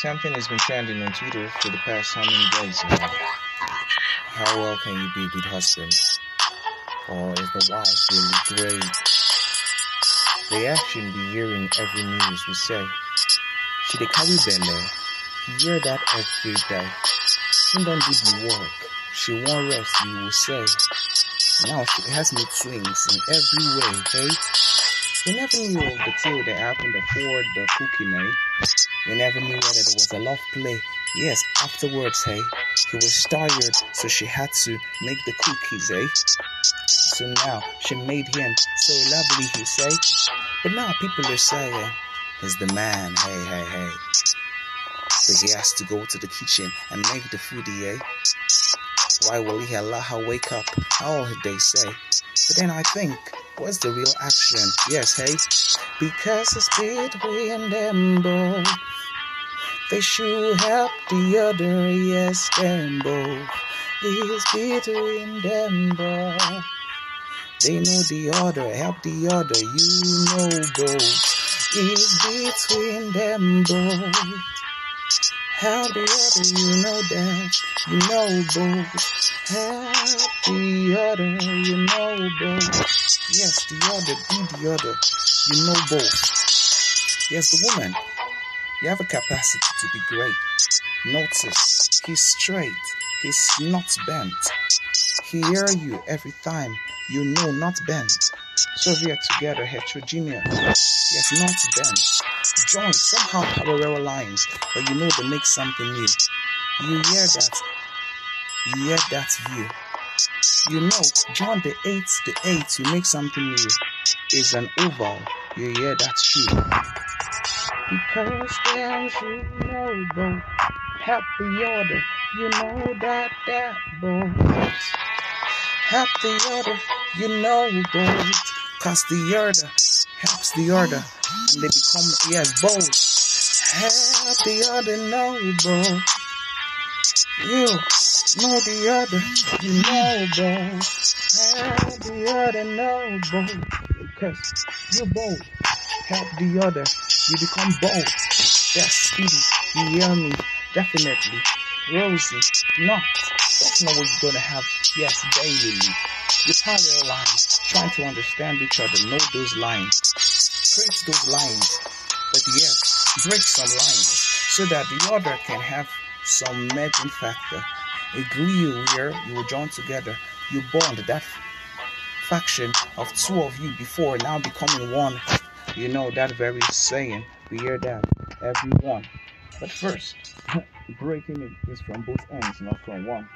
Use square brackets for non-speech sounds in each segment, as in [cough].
Something has been trending on Twitter for the past how many days now? How well can you be with husband? Or is the wife really great? They actually be hearing every news we say. She the carry. You hear that every day. She don't do the work. She won't rest, you will say. Now she has mood swings in every way, hey? We never knew of the tale that happened before the eh? We never knew whether it was a love play. Yes, afterwards, hey, he was tired, so she had to make the cookies, eh? So now she made him so lovely, he say. But now people are saying he's the man, hey, hey, hey. But he has to go to the kitchen and make the foodie, eh? Why will he allow her wake up? All they say. But then I think, what's the real action? Yes, hey? Because it's between them both. They should help the other, yes, them both. It's between them both. They know the other, help the other, you know both. It's between them both. Help the you know that, you know both. Help the other, you know both. Yes, the other, be the other, you know both. Yes, the woman, you have a capacity to be great. Notice, he's straight, he's not bent. He hear you every time, you know not bent. So we are together, heterogeneous. Yes, not bent. Join somehow parallel lines, but you know they make something new. You hear that? You hear that view? You know, John the 8th, the 8th, you make something new, is an oval. You hear that shoe? Because there's you know. Help the other, you know that that. Help the other, you know both. Cause the other helps the other. And they become, yes, both. Help the other, know. You know the other, you know both. Help the other, know. Because you both help the other. You become both. That's speedy. You hear me? Definitely. Rosie, not. That's not what you're gonna have. Yes, daily. You're parallel trying to understand each other, know those lines, create those lines, but yes, break some lines so that the other can have some merging factor. A glue where you will join together, you bond that faction of two of you before now becoming one. You know that very saying, we hear that everyone. But first, [laughs] breaking it is from both ends, not from one.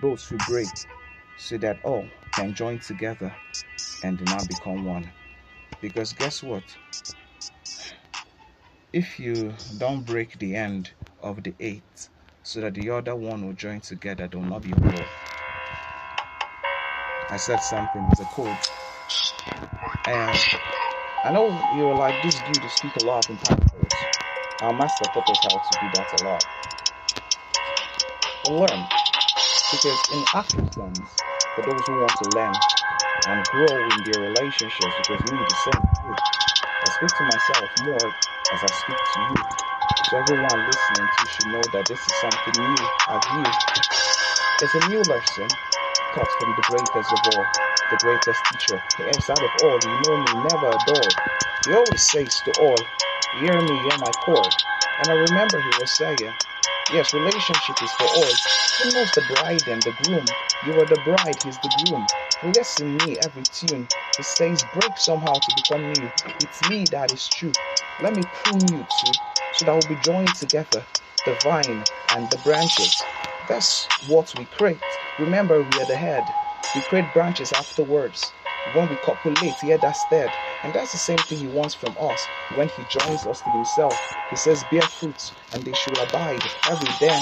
Both should break so that all can join together and now become one. Because guess what? If you don't break the end of the eight so that the other one will join together, there will not be war. I said something, it's a code. And I know you're like, this dude to speak a lot in parables. Our master taught us how to do that a lot. Learn. Because in Africans, for those who want to learn and grow in their relationships, because we need the same too. I speak to myself more as I speak to you. So everyone listening to should know that this is something new of you. It's a new lesson taught from the greatest of all, the greatest teacher, the outside of all. You know me, never adore. He always says to all, hear me, hear my chord. And I remember he was saying, yes, relationship is for all. Who knows the bride and the groom? You are the bride, he's the groom. Listen me every tune. It says break somehow to become new. It's me that is true. Let me prune you too, so that we'll be joined together, the vine and the branches. That's what we create. Remember, we are the head. We create branches afterwards. When we copulate, yeah, that's dead. And that's the same thing he wants from us. When he joins us to himself, he says, bear fruits, and they shall abide every day.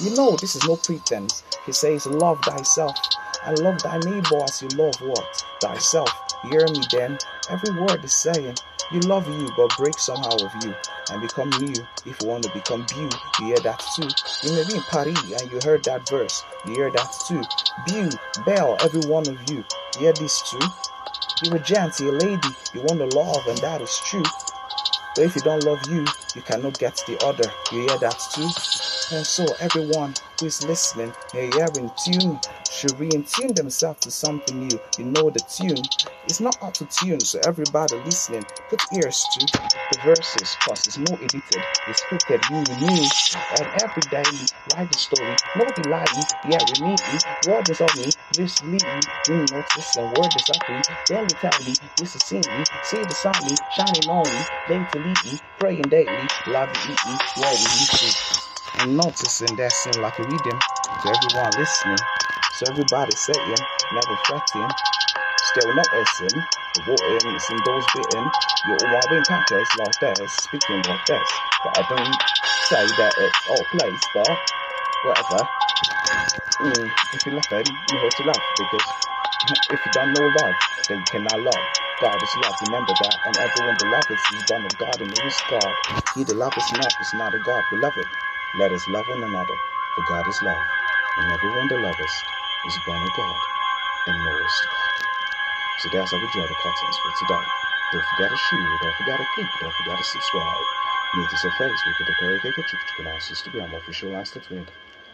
You know, this is no pretense. He says, love thyself, and love thy neighbor as you love what? Thyself. Hear me then? Every word is saying, you love you, but break somehow of you and become new. If you want to become beau, you hear that too. You may be in Paris and you heard that verse, you hear that too. Beau, belle, every one of you, you hear this too. You're a gent, you're a lady, you want to love, and that is true. But if you don't love you, you cannot get the other. You hear that too? And so everyone who is listening, hey, you're in tune, should re-tune themselves to something new. You know the tune. It's not auto tune, so everybody listening, put ears to the verses, cause it's more edited, it's scripted, you new, and every day write the story. No lie, yeah, we need me. Word is on me, this lead me, you notice, and word is up me. Then you tell me, this is seeing me, see the sun me, shining on me, day to lead me, praying daily, love you, eat me, where we see and noticing that seemed like a rhythm to everyone listening. So everybody saying, never fretting, still noticing, the water is in those bitten, you're all being catches like this, speaking like this. But I don't say that it's all place, but whatever. Mm, if you love it, you have to love because [laughs] if you don't know love, then you cannot love. God is love, remember that. And everyone the love is, born of God and it is God. He the love is not, is not a God, beloved. Let us love one another, for God is love, and everyone that loves us is born of God and knows God. So that's how we draw the curtains for today. Don't forget to share, don't forget to click, don't forget to subscribe. Meet us on Facebook at the Prairie Cake Chick on Instagram, official Insta Twitter,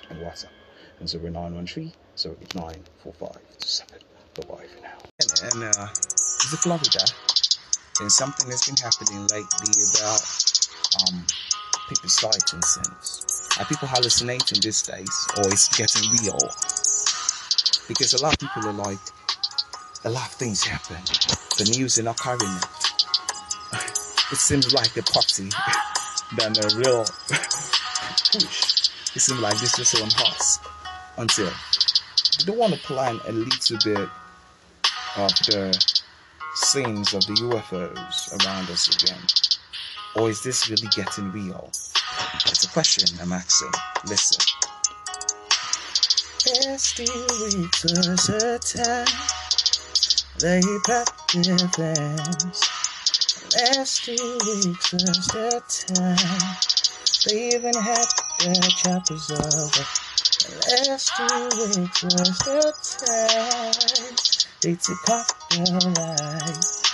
and WhatsApp. And 0913 089 4527. Bye bye for now. And, and uh, it's a Florida. And something that's been happening lately about um, people sighting things. Are people hallucinating these days, or is getting real? Because a lot of people are like, a lot of things happen. The news are not carrying it. [laughs] It seems like a party [laughs] than a real [laughs] push. It seems like this is on horse until they don't want to plan a little bit of the scenes of the UFOs around us again. Or is this really getting real? It's a question I'm asking. Listen. Still was a time they their plans. Last two weeks was the time they even had their choppers over. Last two weeks was the time they took off their lives.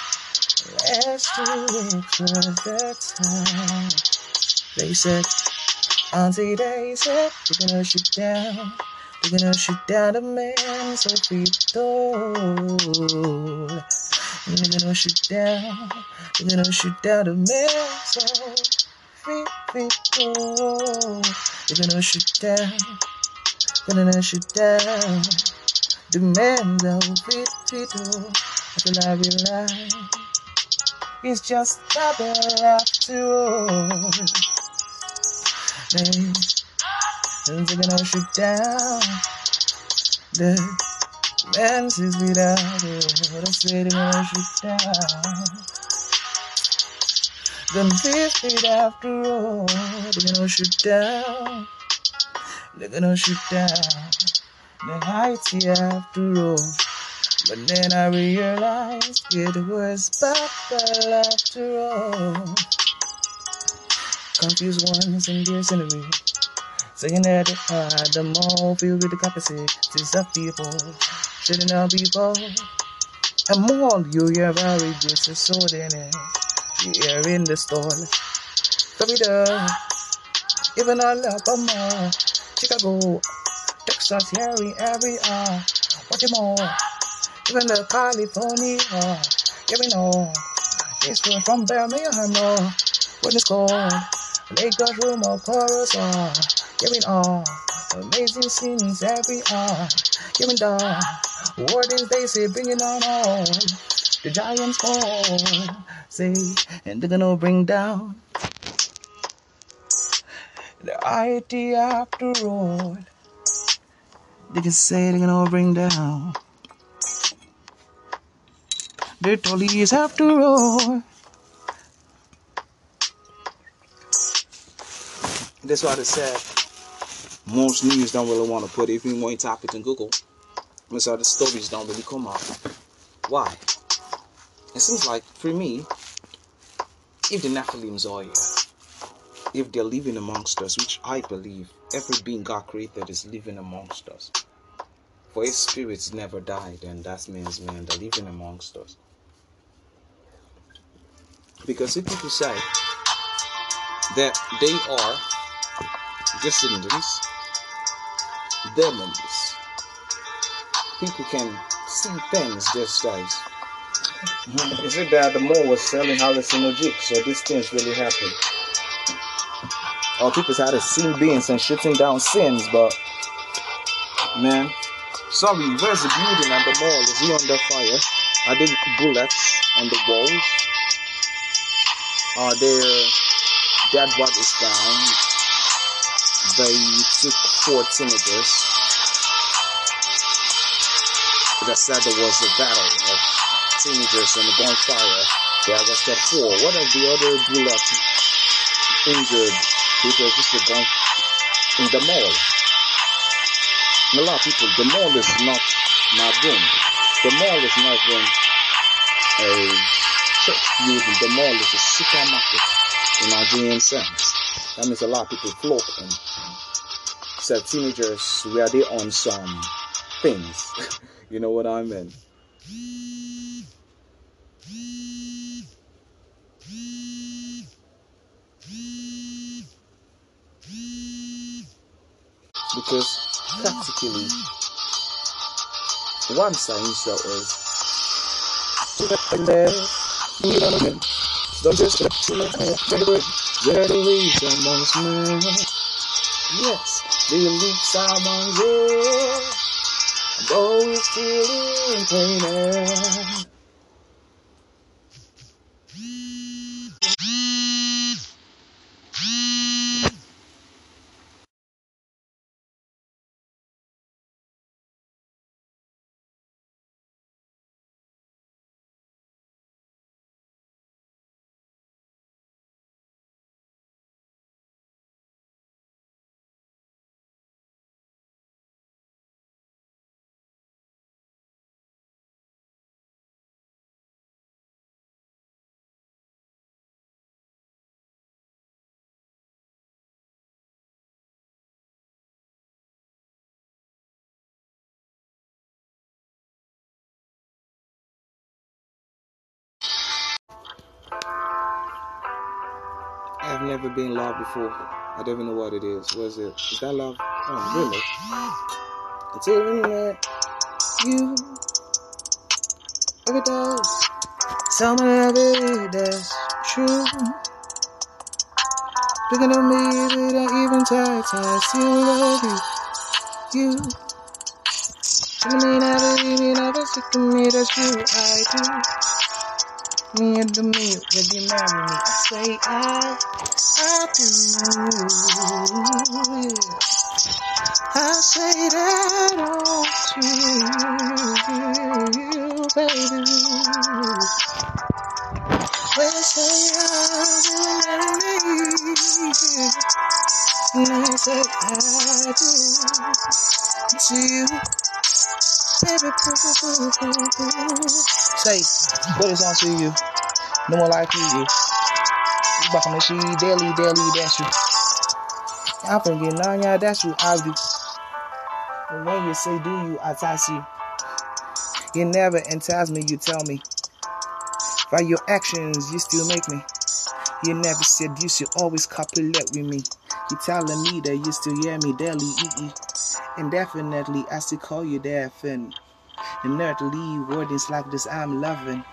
Last two weeks was the time they said, Auntie, said, they're gonna shoot down. They're gonna shoot down the man so people. They're gonna shoot down. They're gonna shoot down the man so people. They're gonna shoot down. They're gonna shoot down. The man so people. Until I realize it's just another after all they, they're gonna shoot down the man's without it. I say they're gonna shoot down. Them feet after all, they're gonna shoot down. They're gonna shoot down the heights after all. But then I realized it was Papa after all confused ones in their scenery. Saying that uh, the all filled with the capacities of people, shouldn't know people. And more you hear very just a sword in it. You hear in the store. Florida, even all more. Chicago, Texas, Harry, every hour. What more? Even the California, yeah, we know. This was from Birmingham, when it's called. Lagos room of chorus are giving all amazing scenes every hour. Giving the wardens they say bringing on all the giants fall. Say and they're gonna bring down the IT after all. They can say they're gonna bring down the police after all. That's why I said most news don't really want to put it. If you want to type it in Google, most of the stories don't really come out. Why? It seems like for me, if the Nephilims are here, if they're living amongst us, which I believe every being God created is living amongst us. For his spirits never died, and that means, man, they're living amongst us. Because if people say, that they are descendants, demons. People can see things just days. Hmm, is it that the mall was selling hallucinogenics, so these things really happen? Or people had seen beings and shooting down sins, but man, sorry, where's the building at the mall? Is he under fire? Are there bullets on the walls? Are there dead bodies found? They took four teenagers. They said there was a battle of teenagers and a gunfire. They arrested four. one of the other bullet injured people just were gone in the mall? And a lot of people, the mall is not my room. The mall is not even a church building. The mall is a supermarket in Nigerian sense. That means a lot of people flock and so teenagers were they on some things. [laughs] you know what I mean? Because practically one science that was don't just generation amongst men. Yes, the elite someone's there. I'm always feeling pain. I've never been loved before. I don't even know what it is. What is it? Is that love? Oh, really? It's even that you ever does. Tell me that it that's true. Thinking at me, I even tired, I still love you. You. You never leave me, never sick to me, that's true, I do. Me and the me, would you marry me? I say I I do. I say that all to you, baby. When I say I will me, and I say I do to you. Say, what is on to you? No more like you. Bakın she daily daily that's you. I'm forgetting on ya that's you I do. But when you say do you I touch you. You never entice me, you tell me. By your actions you still make me. You never seduce, you always copulate with me. You telling me that you still hear me daily, ee And definitely I still call you that and and nerdly wordings like this I'm loving.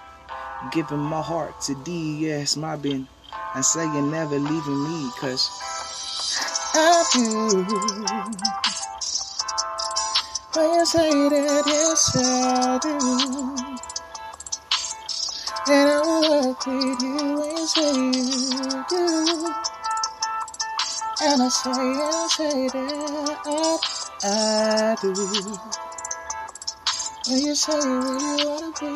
Giving my heart to thee, yes, my bin and say you're never leaving me cause I do. When you say that, yes I do. And I will work with you when you say you do. And I say, and I say that I, I do. When you say you wanna be.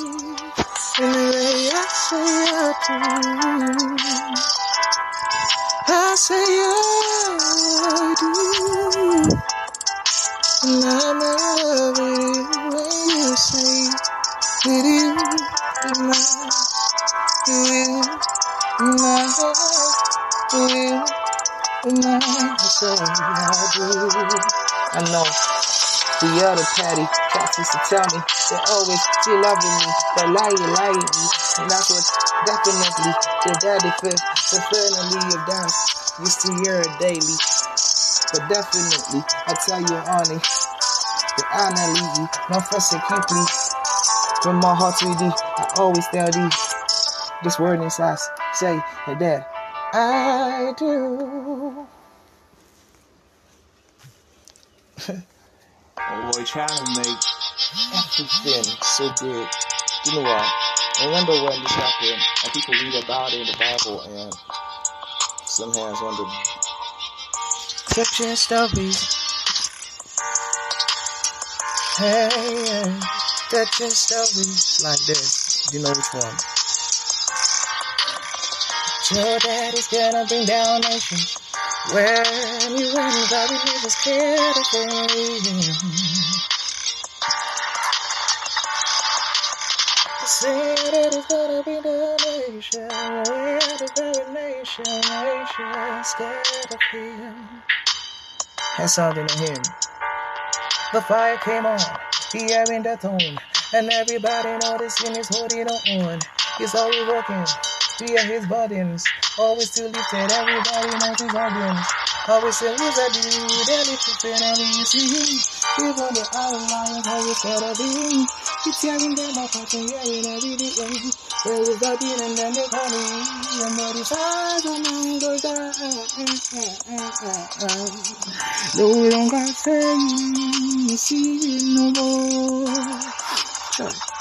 Anyway, I say I do. I say I do. And I'm in with you when you say you, with my, you, with my heart, you, with my, I say I do. I know. The other patty cats used to tell me they always still loving me, but lying, lying me. And that's what definitely the daddy feel, the family of dance. to hear it daily. But definitely, I tell you, honey, that I not leave you, no fuss keep me. From my heart to thee, I always tell thee this word inside, say that I do. Oh boy, trying to make everything so good. You know what? I remember when this happened, and people read about it in the Bible, and some hands wonder. Catching stories. Hey, catching stories like this. You know which one? Your daddy's gonna bring down nations. When you win, God, we never scared of him. Say that it's gonna be the nation, we're the very nation, nation, scared of him. That's something to him. The fire came on, he having the tone, and everybody noticing he's holding on. He's always working, via his burdens, always still lifted, everybody knows his audience. Always say, who's a dude, and if you feel and you see even the outline, always gotta be. He's tearing them apart and hearing every day. There is that beat and then they call me, and his eyes are mine goes down. No longer you see no more. His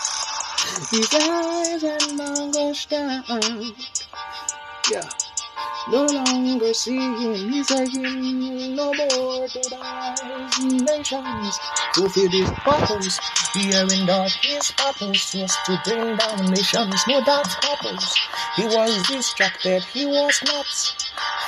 eyes and mine goes down. Yeah. No longer seeing again no more to rise nations. Fulfill his purpose, hearing that his purpose was to bring down nations. No doubt purpose. He was distracted, he was not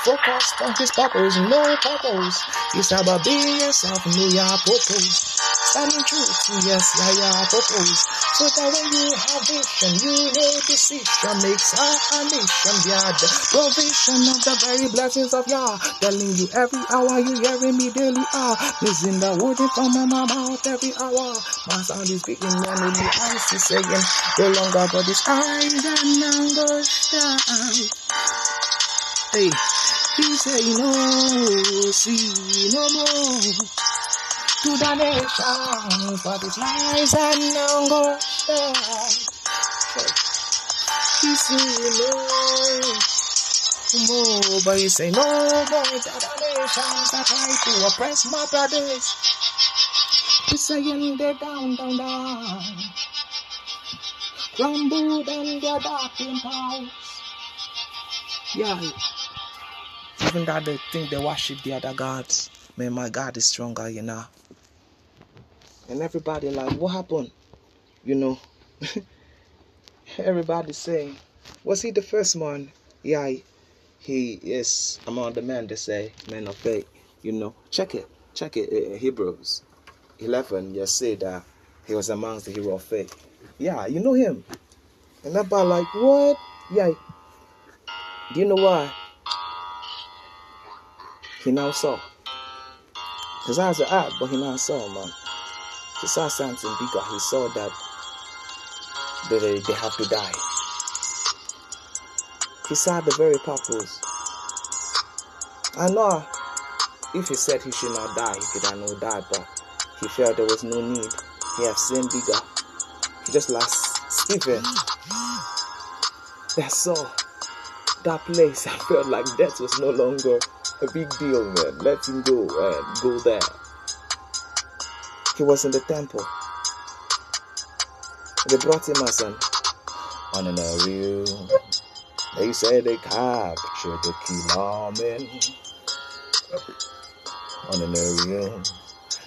focused on his purpose, no purpose. It's about being yourself, know your purpose. Standing true to yes, yeah, yeah, purpose. So that when you have vision, you know decision makes a, nation. The provision of the very blessings of Yah. Telling you every hour, you hearing me daily. Ah, missing the word from my mouth every hour. My sound is speaking, and only I see saying, no longer but this eyes and now down. Hey, he say no, see no more to the nations, but it's lies and now down. He say no more, but he say no more to the nations that try to oppress my brothers. He's saying they're down, down, down. Crumbled and they're dark in house. Yeah. Even though they think they worship the other gods, man, my God is stronger, you know. And everybody like, what happened? You know. [laughs] everybody saying, was he the first one? Yeah, he is among the men they say, men of faith. You know, check it, check it. In Hebrews 11, you say that he was amongst the hero of faith. Yeah, you know him. And everybody like, what? Yeah. Do you know why? He now saw. His eyes are out, but he now saw, man. He saw something bigger. He saw that they, they have to die. He saw the very purpose. I know if he said he should not die, he could have not died, but he felt there was no need. He have seen bigger. He just lost Stephen. That's all. That place, [laughs] I felt like death was no longer a big deal, man. Let him go and go there. He was in the temple. They brought him as an honorary. They say they captured the killer men. Honorary.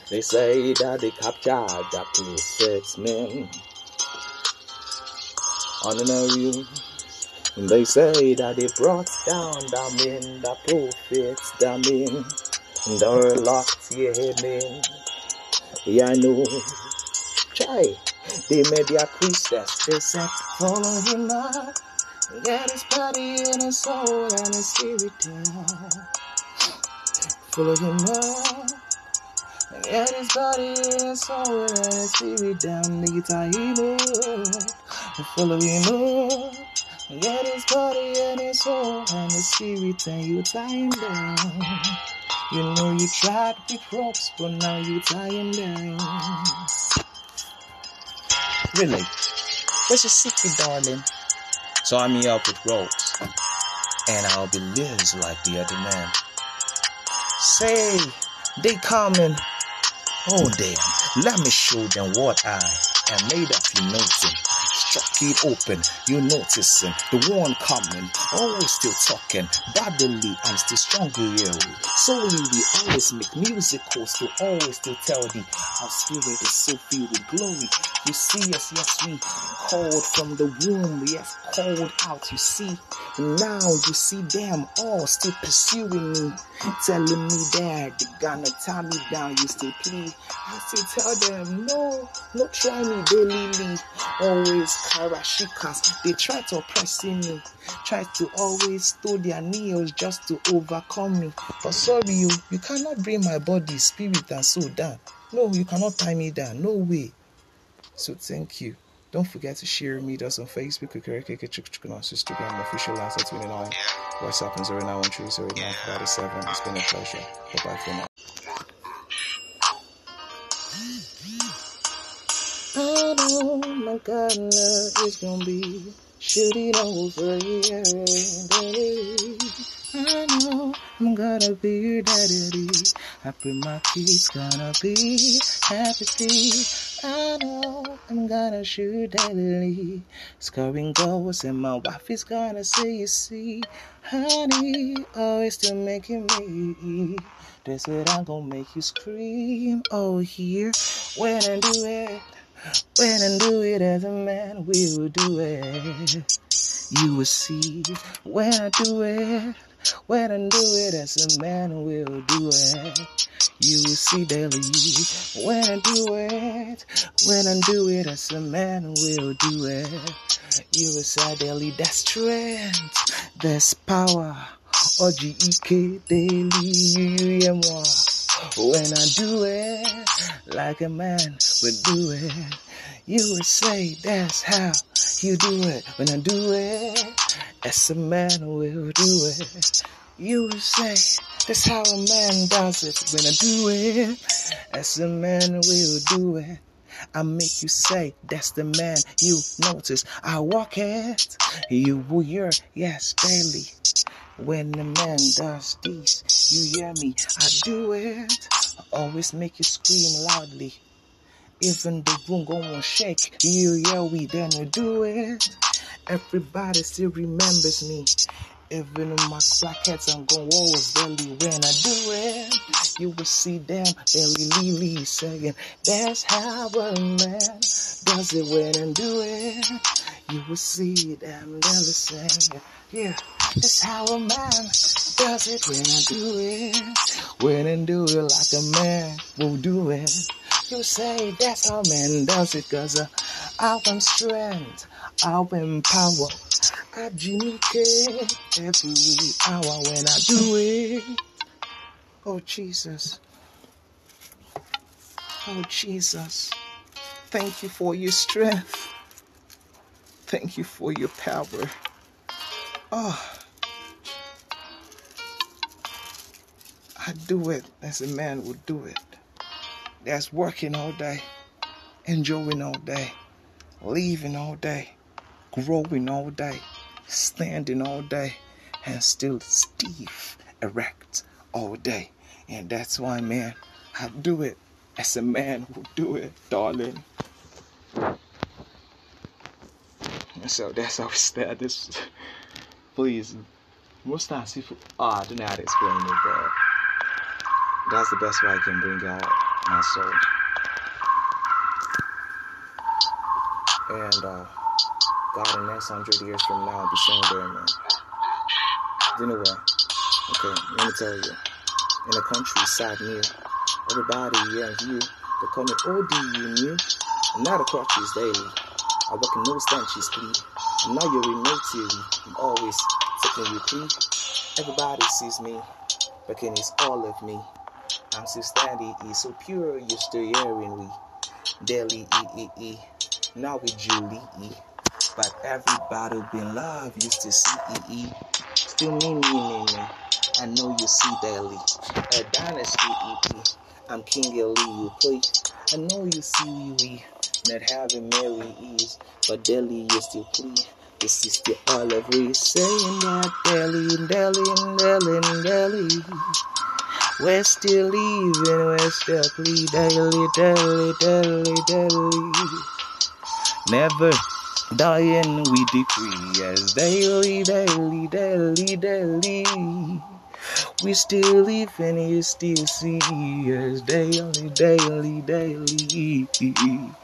They say that they captured the prophet's men. Honorary. They say that they brought down the men, the prophets, the men, And the locked yeah, men. Yeah, I know. Try. They made their Christians. They said, follow him now. Get his body and his soul and his spirit down. Follow him now. Get his body and his soul and his spirit down. Nigga, him up. Follow him up. Get his body and his soul and his spirit and you tie him down. You know you tried with ropes, but now you're him down. Really? Where's your secret, darling? Tie me up with ropes, and I'll be loose like the other man. Say, they coming. Oh damn, let me show them what I am made of, you nothing it open, you noticing the one coming, always still talking, bodily, I'm still stronger, yeah. Solely, we always make musicals to always still tell the our spirit is so filled with glory. You see us, yes, we called from the womb, yes, called out, you see. Now you see them all still pursuing me, telling me that they gonna tie me down, you still plead. I still tell them, no, no, try me daily, always karashikas. They try to oppress me, try to always throw their nails just to overcome me. But sorry, you, you cannot bring my body, spirit, and soul down. No, you cannot tie me down. No way. So thank you. Don't forget to share me us on Facebook, Instagram, official answer 29, WhatsApp, and 0913 It's been a pleasure. Bye bye for now. I know my partner is gonna be shooting over here. I know I'm gonna be daddy. Happy my kids gonna be happy. I know I'm gonna shoot daddy. Scoring goals and my wife is gonna say, you see, honey, oh, always still making me. That's what I'm gonna make you scream. Oh, here, when I do it. When I do it as a man, we will do it. You will see when I do it. When I do it as a man, we'll do it. You will see daily when I do it. When I do it as a man, we'll do it. You will see daily that strength, there's power. O G E K daily, you moi. When I do it like a man would do it, you would say that's how you do it. When I do it as a man will do it, you would say that's how a man does it. When I do it as a man will do it. I make you say that's the man you notice. I walk it, you will hear, yes, daily. When the man does this, you hear me. I do it. I always make you scream loudly. Even the room gon' shake. You hear we then we do it. Everybody still remembers me. Even in my crackheads, I'm going walls belly when I do it. You will see them belly lily saying, That's how a man does it when I do it. You will see them belly saying, Yeah, that's how a man does it when I do it. When I do it like a man will do it. You say that's how man does it, cause uh, I want strength, I want power. I Jimmy every hour when I do it. Oh, Jesus. Oh, Jesus. Thank you for your strength. Thank you for your power. Oh, I do it as a man would do it. That's working all day, enjoying all day, leaving all day, growing all day standing all day and still stiff, erect all day. And that's why, man, I do it as a man will do it, darling. so that's how we start this. [laughs] Please, most times people, oh, I don't know how to explain it, but that's the best way I can bring out my soul. And, uh, God in the next hundred years from now I'll be saying there, man. Anyway, okay, let me tell you. In the countryside near, everybody here and you, they call me OD, you knew. And now the crutches daily. I work in no stanchies, please. And now you're in no. I'm always taking you clean. Everybody sees me, but can it's all of me. Still standing, it's so pure, you're still hearing we. Daily, E, E, E. Now with Julie, E. but everybody been love used to see EE. Still me, me, me, me. I know you see daily. A dynasty EP. I'm King Ellie, you play. I know you see we we. Not having Mary Ease, but Delhi is still plea. This is the olive we saying that Delhi, Delhi, Delhi, Delhi. We're still leaving, we're still plea. Daily, daily, daily, daily. Never dying, we decree as daily, daily, daily, daily. We still live and you still see us daily, daily, daily.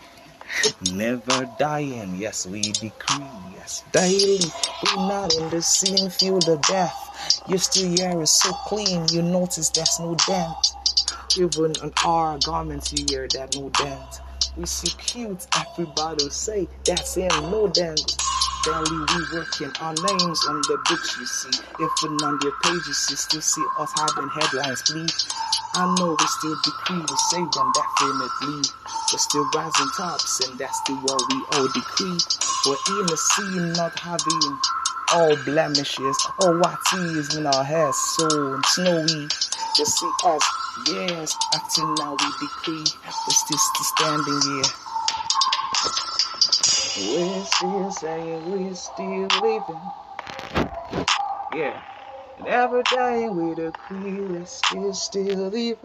Never dying, yes, we decree, yes, daily. We're not in the same field of death. Your still air is so clean, you notice there's no dent. Even on our garments, you hear that no dent. We see cute, everybody say that's him, no dent. Barely we working our names on the books you see. Even on their pages, you still see us having headlines bleed. I know we still decree, we save them definitely. We're still rising tops, and that's still what we all decree. We're in the sea, not having all blemishes, all white is in our hair, so snowy. You see us, yes, acting now we decree. We're still, still standing here. We're still saying we're still living. Yeah. Never dying with a queen, we're still, still living.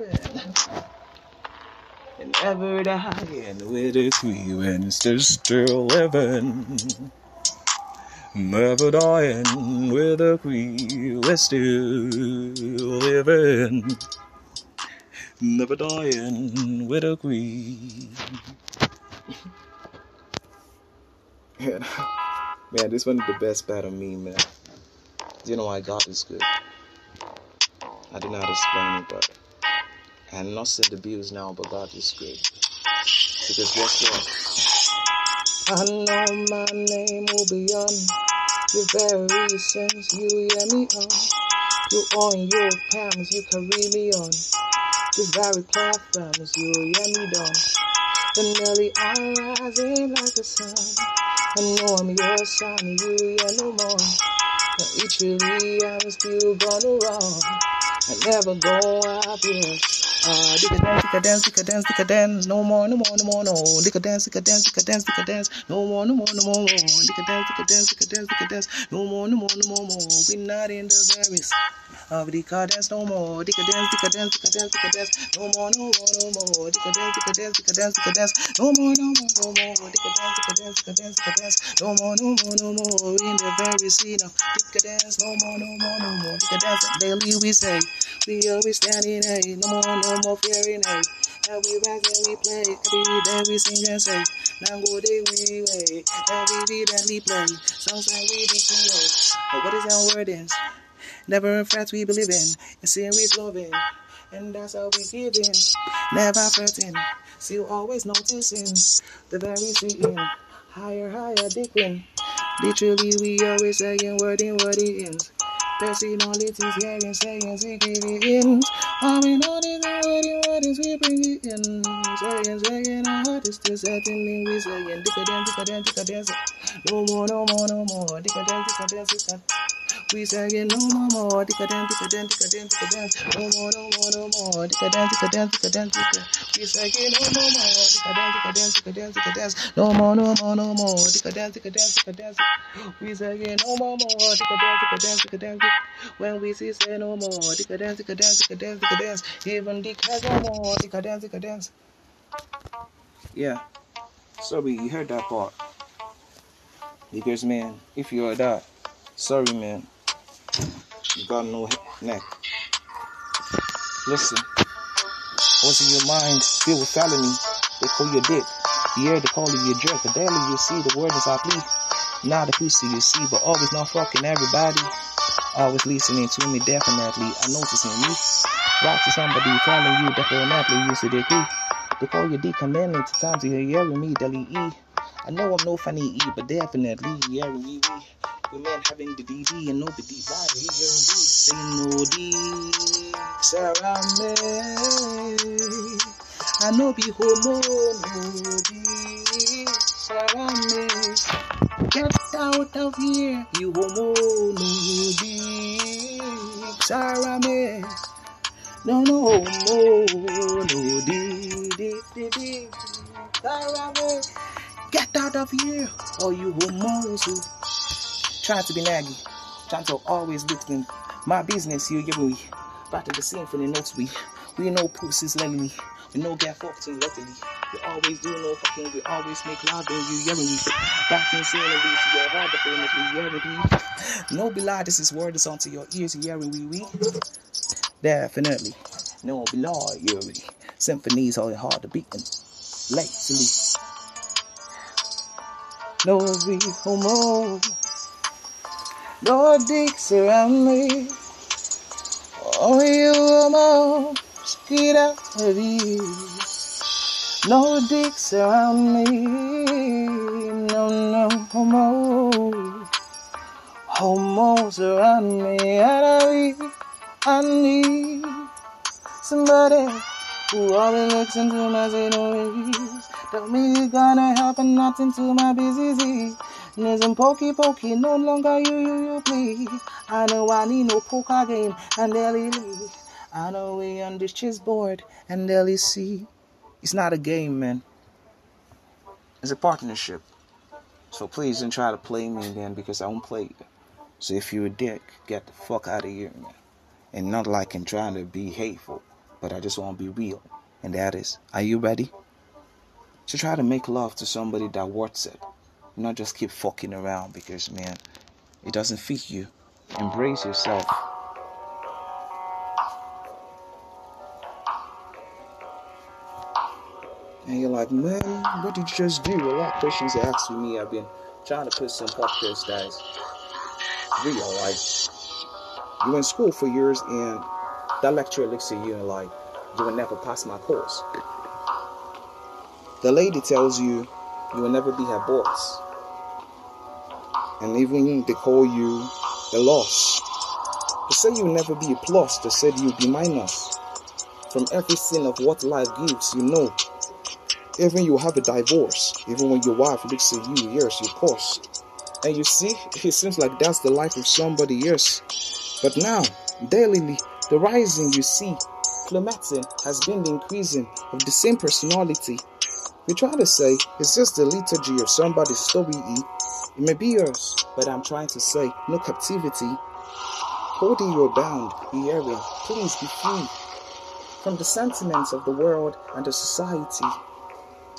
And never dying with a queen, and still, living. Never dying with a queen, we're still living. Never dying with a queen. man, this one is the best part of me, man. You know why God is good. I do not explain it, but I'm not saying the bills now, but God is good. Because guess what? I know my name will be on the very sense you hear me on. You on your palms, you carry me on. This very platforms, you hear me down. Vanilla, I'm rising like the sun. I know I'm your son, you hear no more. But literally, I'm still gonna run. I never go up, yes. Uh, dance, dicka dance, dicka dance, dicka dance, no more, no more, no more, no. Dicka dance, dicka dance, dicka dance, dicka dance, no more, no more, no more. Dicka dance, dicka dance, dicka dance, dicka dance, no more, no more, no more, more. We not in the various of dicka dance no more. Dicka dance, dicka dance, dicka dance, dicka dance, no more, no more, no more. Dicka dance, dicka dance, dicka dance, dicka dance, no more, no more, no more. Dicka dance, dicka dance, dicka dance, dicka dance, no more, no more, no more. In the very scene of dicka dance, no more, no more, no more. Dicka dance daily we say, we always standing hey, no more, no more fearing hey. And we rock and we play, every day we sing and say, now go day we way, every beat and we play, songs that we decree. But what is our wordings? Never in fact we believe in, and seeing we loving, and that's how we giving. Never fretting, still always noticing the very seeing. Higher, higher, dipping. Literally, we always saying word in word it ends. Personalities hearing, saying, secret ends. All we know is the word in word is we bring it in. Saying, saying, our heart is still setting we saying, dicka dance, dicka dance, dicka dance. No more, no more, no more. Dicka dance, dicka dance, dicka we saying no more, more. Dicka dance, dicka dance, dicka dance, dicka dance. No more, no more, no more. Dicka dance, dicka dance, dicka dance, dicka. We saying no more, more. Dicka dance, dicka dance, dicka dance, dicka dance. No more, no more, no more. Dicka dance, dicka dance, dicka dance. We saying no more, more. Dicka dance, dicka dance, dicka dance. When we see say no more. Dicka dance, dicka dance, dicka dance, dicka dance. Even dicka no more. Dicka dance, dicka dance. Yeah. Sorry, you heard that part. Because man, if you are that, sorry man. Got no neck. Listen, what's in your mind filled with felony? They call you a dick. You hear they call you a jerk, but daily you see the word is I plead. Not the pussy you see, but always not fucking everybody. Always listening to me, definitely. I noticing you. Rock to somebody telling you definitely you see the key. They call you D commandment to times you hearing me, Deli E. I know I'm no funny E, but definitely hearing me. We men having the DD and no the D lie. He hearing me say no D. Sarah me. I know be homo no D. Sarah me. Get out of here, you homo no dig. Sarah me. No no homo no dig dig dig dig. Sarah me. Get out of here, or you homos who trying to be naggy, trying to always look in my business. You get me? Back to the scene for the notes we we know pussies letting me. We know get fucked in luckily. We always do no fucking, we always make love and you yelling me. Back in seeing the beats, you hard to famous, we yelling me. No be lie, this is word that's onto your ears, you hearing we we. Definitely. No be lie, you. Symphonies are hard to beat and lately. No be homo. No dicks around me. Oh, you. Get out of here. No dicks around me. No, no homo. Homos around me. I need, I need somebody who always looks into my ways. Tell me you gonna and nothing to my Nism pokey pokey, no longer you, you, you, please. I know I need no poker game and daily league. I know we on this chessboard and daily see. It's not a game, man. It's a partnership. So please don't try to play me again because I won't play you. So if you're a dick, get the fuck out of here, man. And not like I'm trying to be hateful, but I just want to be real. And that is, are you ready? To try to make love to somebody that wants it. Not just keep fucking around because, man, it doesn't fit you. Embrace yourself. And you're like, man, what did you just do? A lot of questions are asking me. I've been trying to put some podcasts guys real. Like, you in school for years and that lecturer looks at you and like, you will never pass my course. The lady tells you you will never be her boss. And even they call you a loss. They say you'll never be a plus. They said you'll be minus. From every sin of what life gives, you know. Even you have a divorce, even when your wife looks at you, yes, of course. And you see, [laughs] it seems like that's the life of somebody else. But now, daily, the rising you see, plummeting has been the increasing of the same personality we try to say it's just the liturgy of somebody's story. Eh? It may be yours, but I'm trying to say no captivity. Holding you bound, hearing, please be free from the sentiments of the world and the society.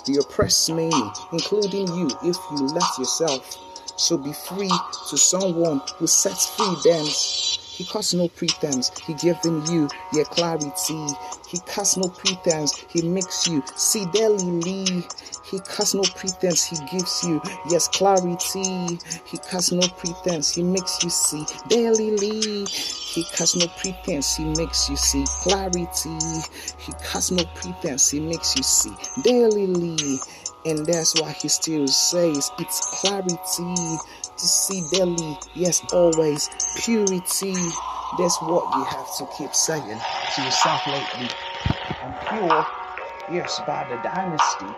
The oppressed many, including you, if you let yourself. So be free to someone who sets free them. He casts no pretense. He given you your clarity. He casts no pretense. He makes you see daily. He casts no pretense. He gives you yes clarity. He casts no pretense. He makes you see daily. He casts no pretense. He makes you see clarity. He casts no pretense. He makes you see daily. And that's why he still says it's clarity to see daily, yes, always purity. That's what you have to keep saying to yourself lately. I'm pure, yes, by the dynasty.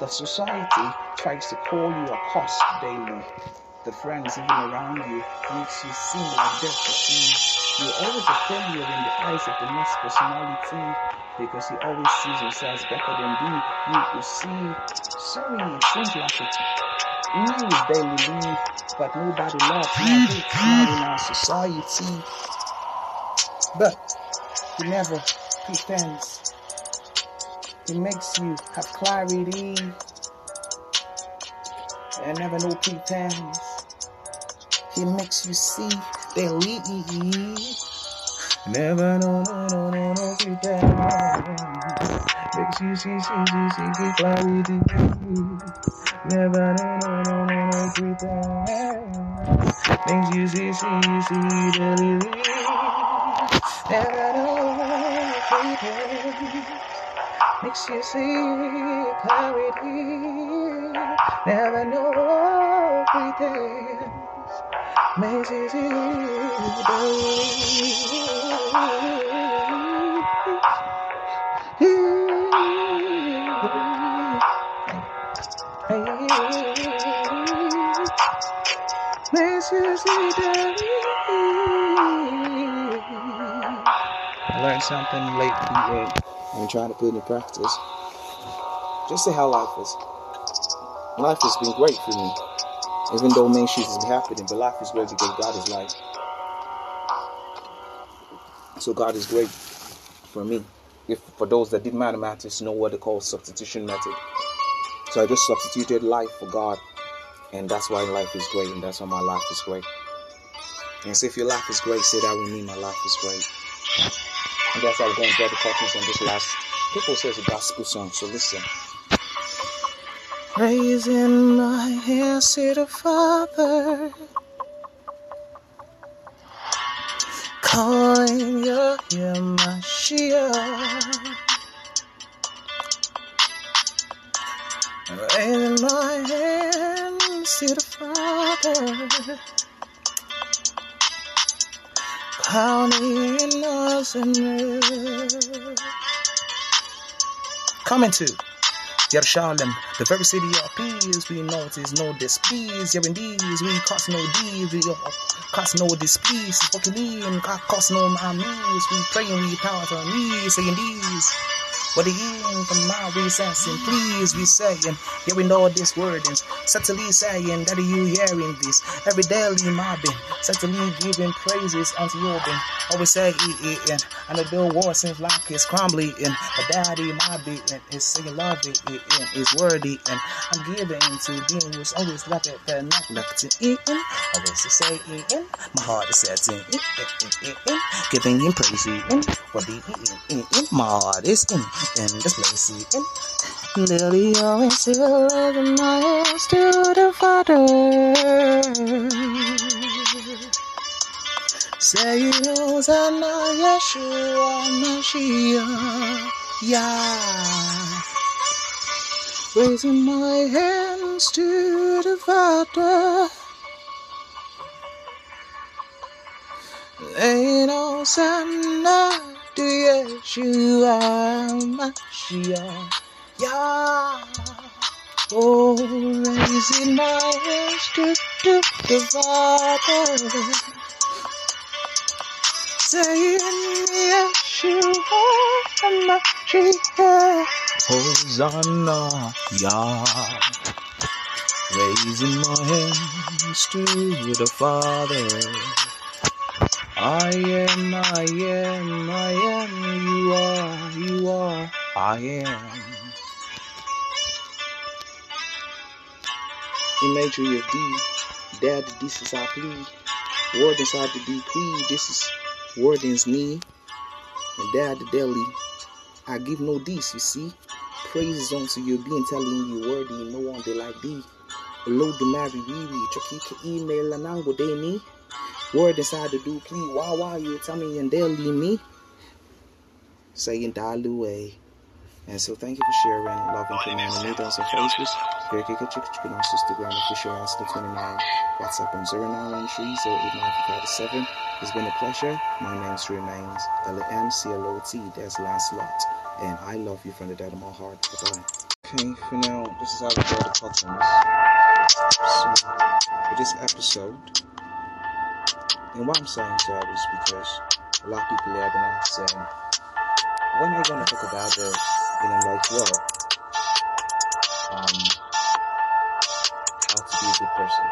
The society tries to call you a cost daily. The friends even around you makes you seem like. See, you're always a failure in the eyes of the next personality because he always sees himself better than you. You, you see, sorry, it seems like it news daily live, but nobody loves it's not in our society. But he never pretends. He makes you have clarity and never no pretense. He makes you see that we never no no no no no pretense. Makes you see see see see, see clarity. Never no no no no no pretend Things you see see see daily. Never no no pretend Makes you see clarity. Never no pretend Makes you see daily I learned something lately and I'm trying to put it in practice. Just say how life is. Life has been great for me. Even though main shit is happening, but life is great because God is life. So God is great for me. If for those that did mathematics know what they call substitution method. So I just substituted life for God. And that's why life is great, and that's why my life is great. And so if your life is great, say that with me, my life is great. And that's how we're going to the curtains on this last. People say it's a gospel song, so listen. Raising my hands to the Father, calling your Mashiach. Raising my hands to the Father, counting us in Coming to. Jerusalem, the very city of peace, we notice no displease. Yeah, indeed, we cause no deeds, we cause no displease. Fucking in, cause no my enemies. We pray and we power our knees, saying these. What the end from my recessing, please be saying, hearing all this wordings, subtly saying that you hearing this, every daily mobbing, subtly giving praises unto your being. Always say it, and know the war seems like it's crumbling, but daddy, my being is saying love it, and is worthy, and I'm giving to being who's always left at the neck, left to it, always to say it, my heart is setting in, giving him praise, what the in, my heart is in in this place. In Lily always still in my hands to the Father. Say Hosanna, Yeshua, Mashiach, yeah. Raising my hands to the Father. Ain't Hosanna to Yeshua Mashiach. Yeah. Oh, raising my hands to, to the Father. Saying Yeshua Mashiach. Hosanna, Yah. Raising my hands to the Father. I am, I am, I am, you are, you are, I am. Imagery of thee, dad, this is our plea. Word inside the decree, this is word wordings me. And dad, the daily, I give no this, you see. Praises unto your being, telling you worthy, no one they like thee. Below the Mary, Riri, Chucky, email, and angle, they me. Word inside the do please. Why why you tell me and they'll leave me? Saying Daluwe. And so thank you for sharing, loving, commenting, meet us on Facebook, Very Good Chicken Chicken on Instagram, official Aston 29, WhatsApp on 0913 It's been a pleasure. My name remains L-A-M-C-L-O-T. That's Lancelot. And I love you from the depth of my heart. Bye-bye. Okay, for now, this is how we go to podcast. So, for this episode, and what I'm saying so is because a lot of people have been asking, when are you to talk about this? And I'm like, well, um, how to be a good person.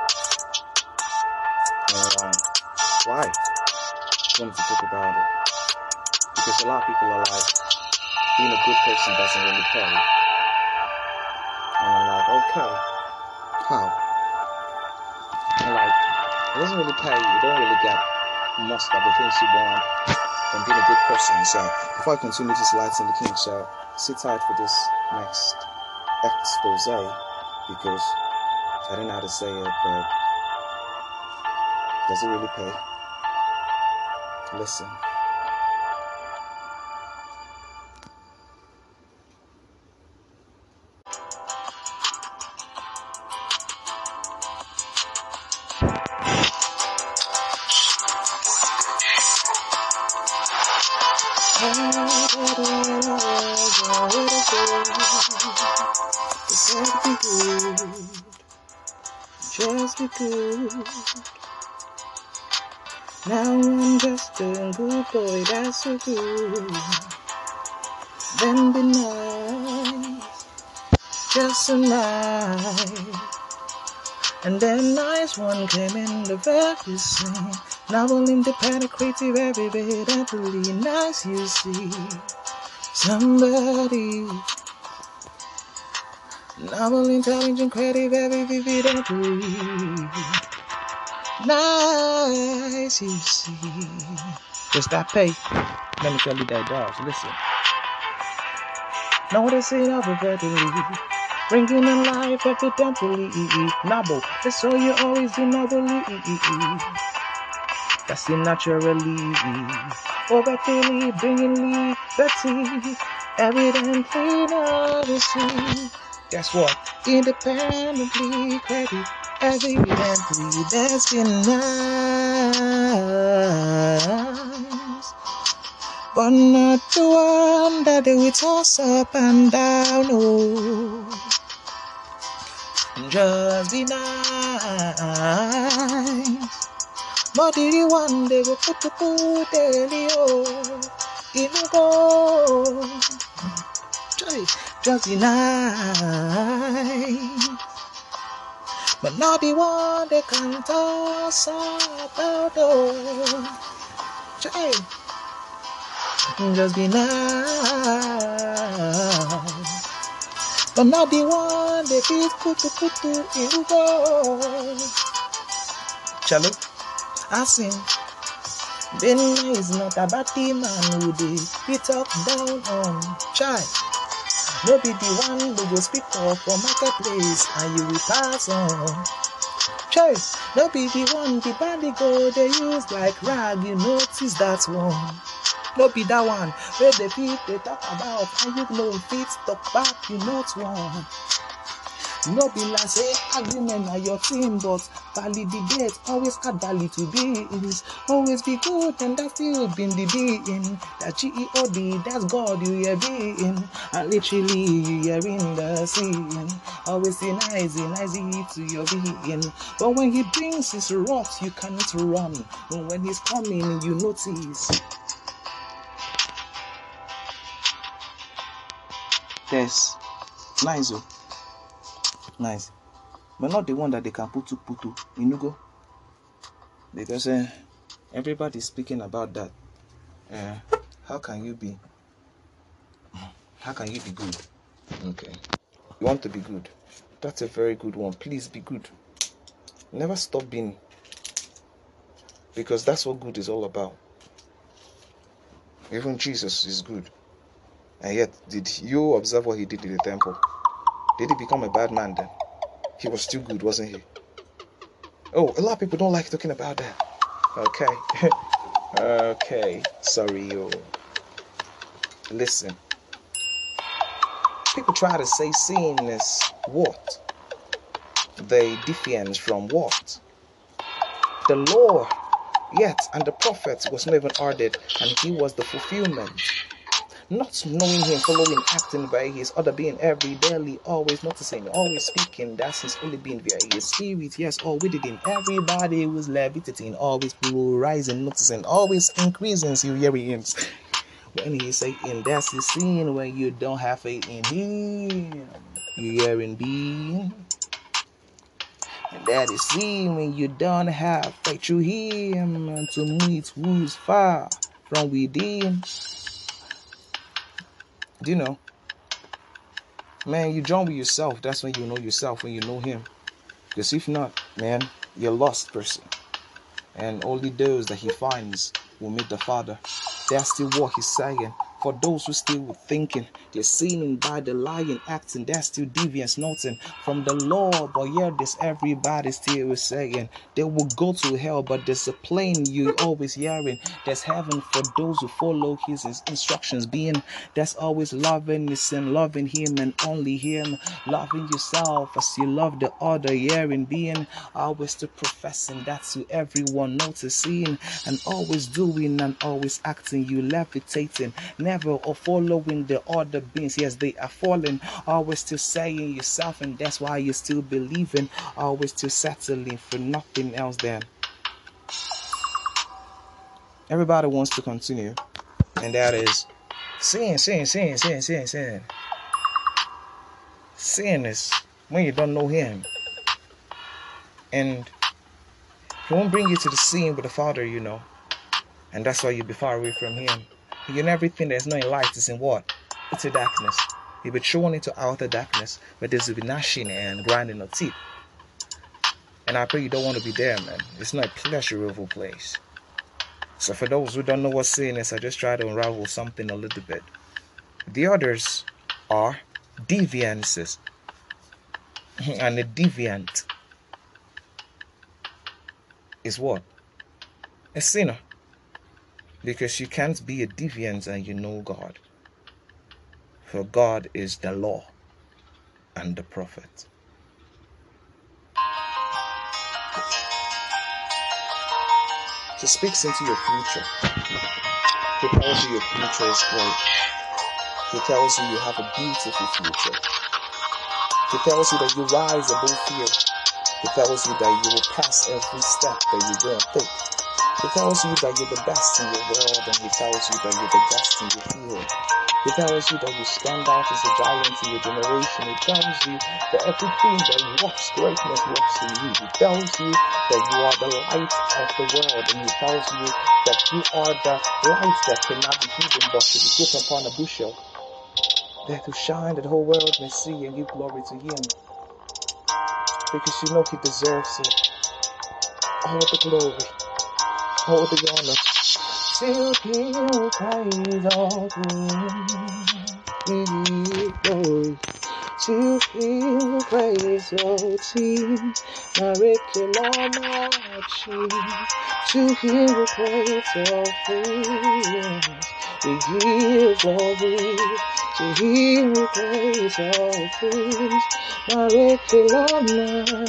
And um, why? I wanted to talk about it. Because a lot of people are like, being a good person doesn't really pay. And I'm like, okay, how? And like, it doesn't really pay. You don't really get most of the things you want from being a good person. So before I continue, this lights in the king. So sit tight for this next expose because I don't know how to say it, but does it really pay? Listen. Boy, that's so good. Then be nice, just a night. And then nice one came in the very same. Novel, independent, creative, every bit happily nice, you see. Somebody. Novel, intelligent, creative, every vivid, happily nice, you see. Does that pay? Let me tell you that does. Listen. Noticing of a. Bringing in life evidently. Noble. That's all you always do, nobly. That's it naturally. Overtly, bringing liberty. Evidently, noticing. Guess what? Independently, credit evidently that's been nice, but not the one that will toss up and down. Oh, just be nice, but the one they will put to put. Oh, in go, just be nice but not the one that can toss about oh. Hey. Just be nice, but not the one that is put to put to in go. Chalo, I sing. Benin is not about the man who did he talk down on child. No be the one who go speak for marketplace and you will pass on. Choice, no be the one the body go they use like rag, you notice that one. No be that one where the feet they talk about and you know fit talk back, you not one. No be like say argument na your team, but validate always add value to beings. Always be good and that still been the being. That G-E-O-D, that's God you hear being. And literally you hearing the scene Always say nice, nice to your being. But when he brings his wrath, you cannot run. And when he's coming, you notice. Yes, nice. Oh. Nice. But not the one that they can put to putu inugo. Because uh, everybody's speaking about that. Uh, how can you be? How can you be good? Okay. You want to be good. That's a very good one. Please be good. Never stop being. Because that's what good is all about. Even jesus is good. And yet did you observe what he did in the temple did he become a bad man then? He was still good, wasn't he? Oh, a lot of people don't like talking about that. Okay. [laughs] okay. Sorry, yo. Listen. People try to say sin is what? They difference from what? The law, yet, and the prophets was not even ordered, and he was the fulfillment not knowing him, following, acting by his other being every daily, always noticing, always speaking. That's his only being via his spirit. Yes, all with it in everybody was levitating, always rising, noticing, always increasing. So you hear him when he's saying that's the scene when you don't have faith in him. You hearing being. And that is seen when you don't have faith through him to meet who's far from within. You know? Man, you join with yourself. That's when you know yourself, when you know Him. Because if not, man, you're a lost person. And only those that He finds will meet the Father. That's still what He's saying. For those who still thinking they're sinning by the lying acting, that's still deviance, nothing from the Lord. But yeah, this everybody still is saying they will go to hell, but there's a plane you always hearing. There's heaven for those who follow his instructions, being that's always loving his and loving him and only him, loving yourself as you love the other, hearing being always to professing that to everyone noticing and always doing and always acting, you levitating never or following the other beings. Yes, they are falling, always still saying yourself, and that's why you're still believing, always still settling for nothing else then. everybody wants to continue, and that is sin, sin, sin, sin, sin, sin. Sin is when you don't know Him, and He won't bring you to the scene with the Father, you know, and that's why you'll be far away from Him. You know everything that's not in light is in what? It's in darkness. You'll be thrown into outer darkness where there's be gnashing and grinding of teeth. And I pray you don't want to be there, man. It's not a pleasurable place. So for those who don't know what sin is, I just try to unravel something a little bit. The others are deviances. [laughs] and a deviant is what? A sinner. Because you can't be a deviant and you know God. For God is the law and the prophet. He speaks into your future. He tells you your future is great. He tells you you have a beautiful future. He tells you that you rise above fear. He tells you that you will pass every step that you're going to take. He tells you that you're the best in your world and he tells you that you're the best in your field. He tells you that you stand out as a giant in your generation. He tells you that everything that works greatness works in you. He tells you that you are the light of the world. And he tells you that you are the light that cannot be hidden but to be put upon a bushel. That to shine that the whole world may see and give glory to him. Because you know he deserves it. All the glory, all the honor to him praise all glory. To him praise all team. Mariculama To him praise all things. We give glory. To him praise all things. Mariculama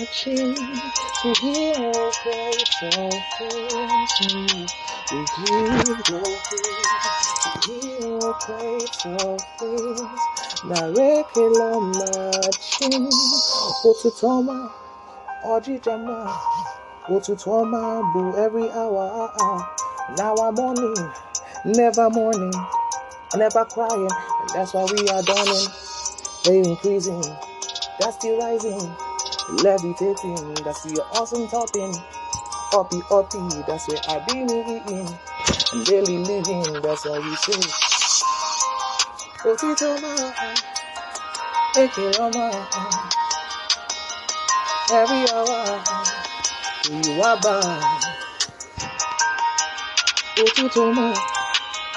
To him praise all things. We give glory, give praise of things. Narekela machin, otutoma, ojijama, otutoma, bu every hour. Now I'm morning, never morning, never crying. And that's why we are dawning, they increasing, that's still rising, levitating. That's the awesome topping. Uppy, uppy, that's where I've been be living. Daily living, that's how we say. Otito ma, eke ma, every hour, you are bad. Otito ma,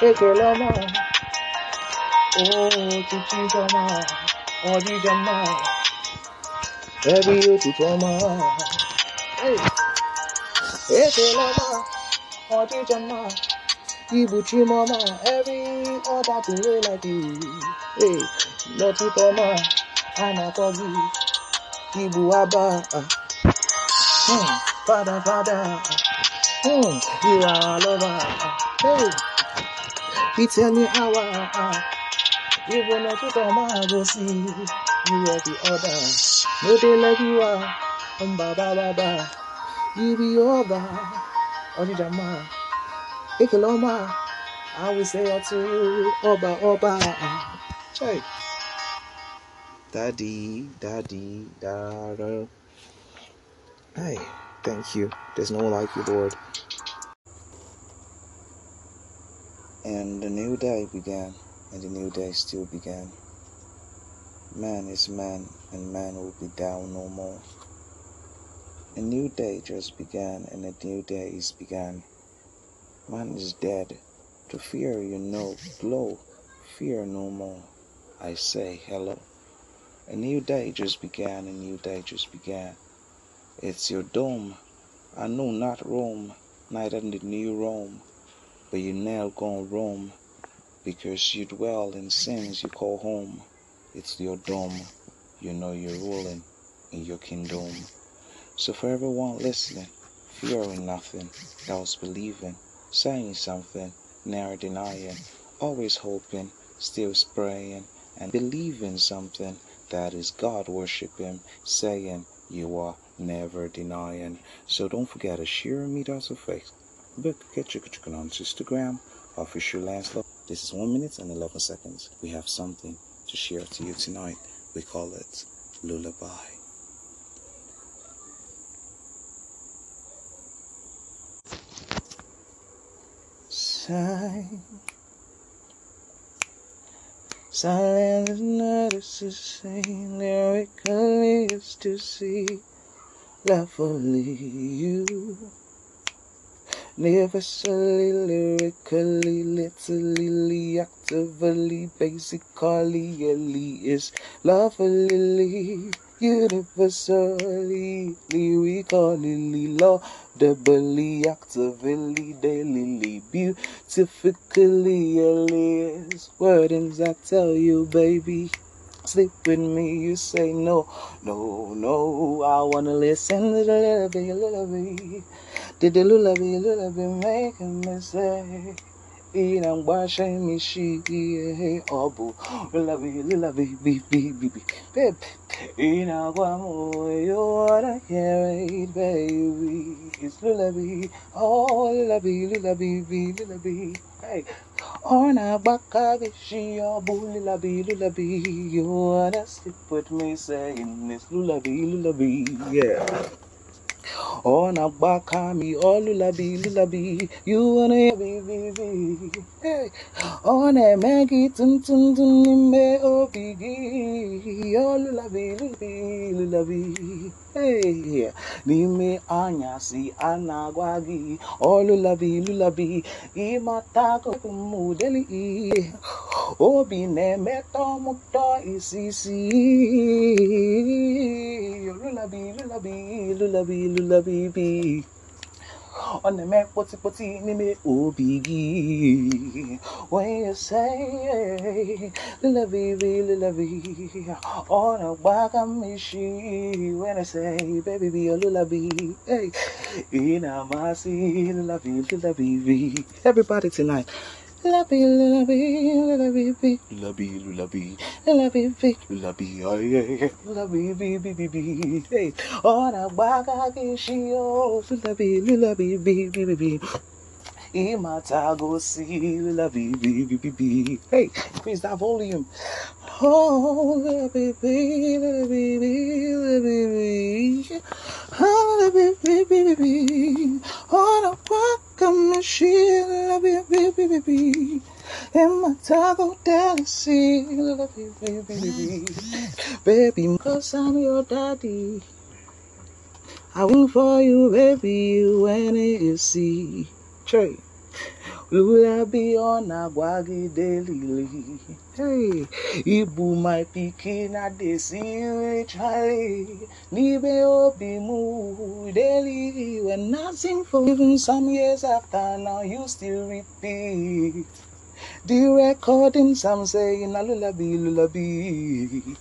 eke ma, oh, chichi ma, ojija ma, every otito ma, hey. Ekeloma, Odijama, Ibuchimoma, every other thing like you. Hey, Notitoma, Anakogi, Ibuaba, hmm, Father, Father, hmm, you are lover. Hey, tell me how I, even Notitoma, see, you are the other. No, they like you are, um, ba ba ba ba. Ibi ọba ọdịdama ekele ọma I will say unto you ọba ọba chai daddy daddy dada hey thank you. There's no like you Lord. And the new day began and the new day still began man is man and man will be down no more a new day just began, and a new day is began. Man is dead. To fear you know, glow, fear no more. I say hello. A new day just began, a new day just began. It's your dome. I know not Rome, neither the new Rome, but you now gone roam, because you dwell in sins you call home. It's your dome. You know you're ruling in your kingdom. So for everyone listening, fearing nothing, else believing, saying something, never denying, always hoping, still praying, and believing something that is God worshiping, saying you are never denying. So don't forget to share me that's a faith. Book catch you on Instagram, official Lancelot. This is one minute and eleven seconds. We have something to share to you tonight. We call it lullaby. Silence is not to say, lyrically is to see, lovely you. Universally, lyrically, literally, actively, basically, is lovely. Universally, lyrically, laudably, actively, daily, beautifully, alias. Wordings I tell you, baby. Sleep with me, you say no, no, no. I wanna listen to the little bit, little bit. Did the lullaby, lullaby making me say Inang bashay mi shi hey obu lullaby lullaby be be be be babe Inagwa mo you wanna hear it baby It's lullaby oh lullaby lullaby be lullaby hey Ona baka bishi obu lullaby lullaby You wanna sleep with me saying it's lullaby lullaby yeah Oh, na baka mi, oh lulabi, lulabi, you wanna be, be, be. Hey. Oh, na megi, tun, tun, tun, me, oh, bigi, oh lulabi, lulabi, lulabi. Hey, n'ime anyasị a na-agwa gị oh, ọlụlabi lụlabi ịmatago mụdeli obi na-emetọ mụtọ isisi. Lụlabi lụlabi lụlabi lụlabi bi ọ na-eme kpọtịkpọtị n'ime obi gị when you say lulabibi lulabi ọ na-agbaga m isi when I say baby be a lulabi hey ị na-amasị lulabi lulabibi everybody tonight lulabi, oh yeah, lulabi, bi, bi, bi, bi, hey, oh na baga kishi, oh, lulabi, lulabi, bi, bi, bi, bi. Imatago see bi. Hey, increase that volume. Oh, la bi bi la bi bi la bi bi. Oh, la bi bi bi bi and bi bi bi. Imatago Delacy la bi bi bi bi bi. Baby, cause I'm your daddy. I will for you, baby, when you see. Trey. Lulabi ọ na-agwa gị delili hey, Ibu my pikin adesi Charlie N'ime obi mu daily When nothing for even some years after now you still repeat. The recording some say na lullaby lullaby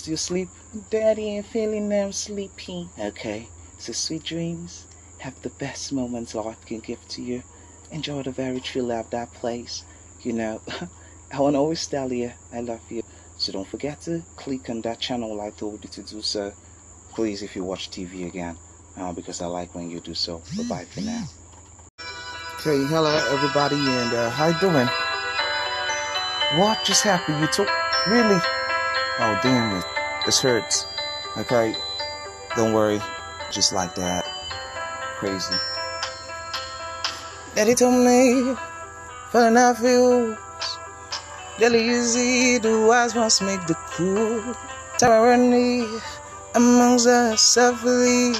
Still sleep. Daddy ain't feeling them sleepy. Okay, so sweet dreams Have the best moments life can give to you enjoy the very chill out that place. You know, [laughs] I want to always tell you I love you. So don't forget to click on that channel I told you to do so. Please, if you watch TV again, uh, because I like when you do so. Bye bye for now. Okay, hello everybody, and uh, how you doing? What just happened? You took really? Oh damn it! This hurts. Okay, don't worry, just like that. Crazy. Daddy told me, for enough views, daily easy, the wise must make the cool. Tyranny amongst us, selfly,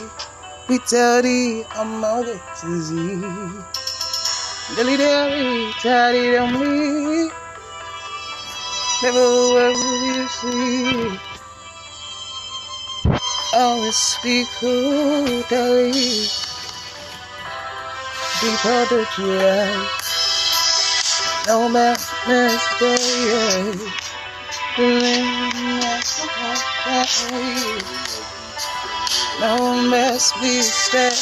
we tell thee among us easy. Daily, daily, daddy tell me, never will you see. Always speak oh, who daily be prodigy. No mistake. No mistake.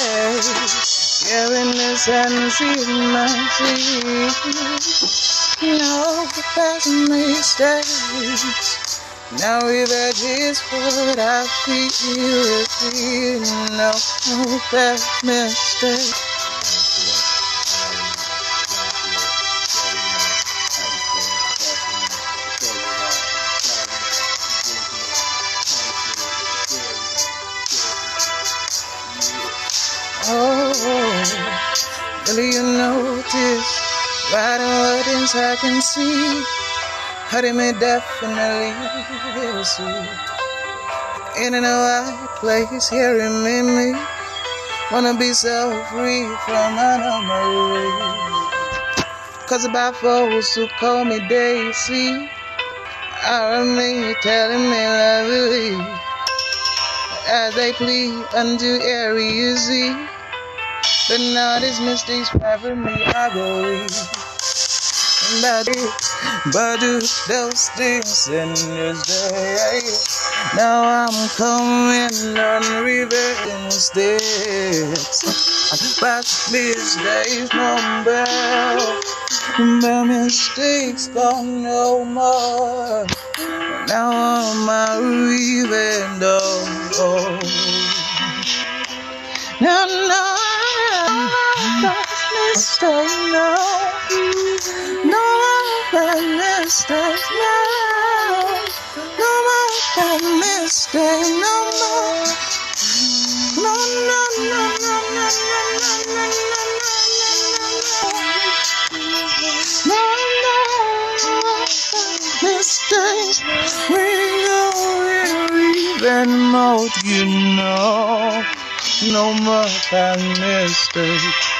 Giving this see my No past mistakes. Now had just what I feel. It's you. No past mistake. Things I can see. Hurting me definitely will see. In a white place, hearing me, me. Wanna be so free from anomaly. Cause about folks who call me Daisy. Are me telling me lovely as they plead unto areas But now these mistakes forever me I believe. But, do those things in this day. Now I'm coming on reversing mistakes. But mistakes no better. My mistakes gone no more. Now I'm a reason oh. No, no, no, mistake, no. No more mistake, no more. No, no, no, no, no, no, no, no. mistakes. We know we're even more, you know. No more than mistakes.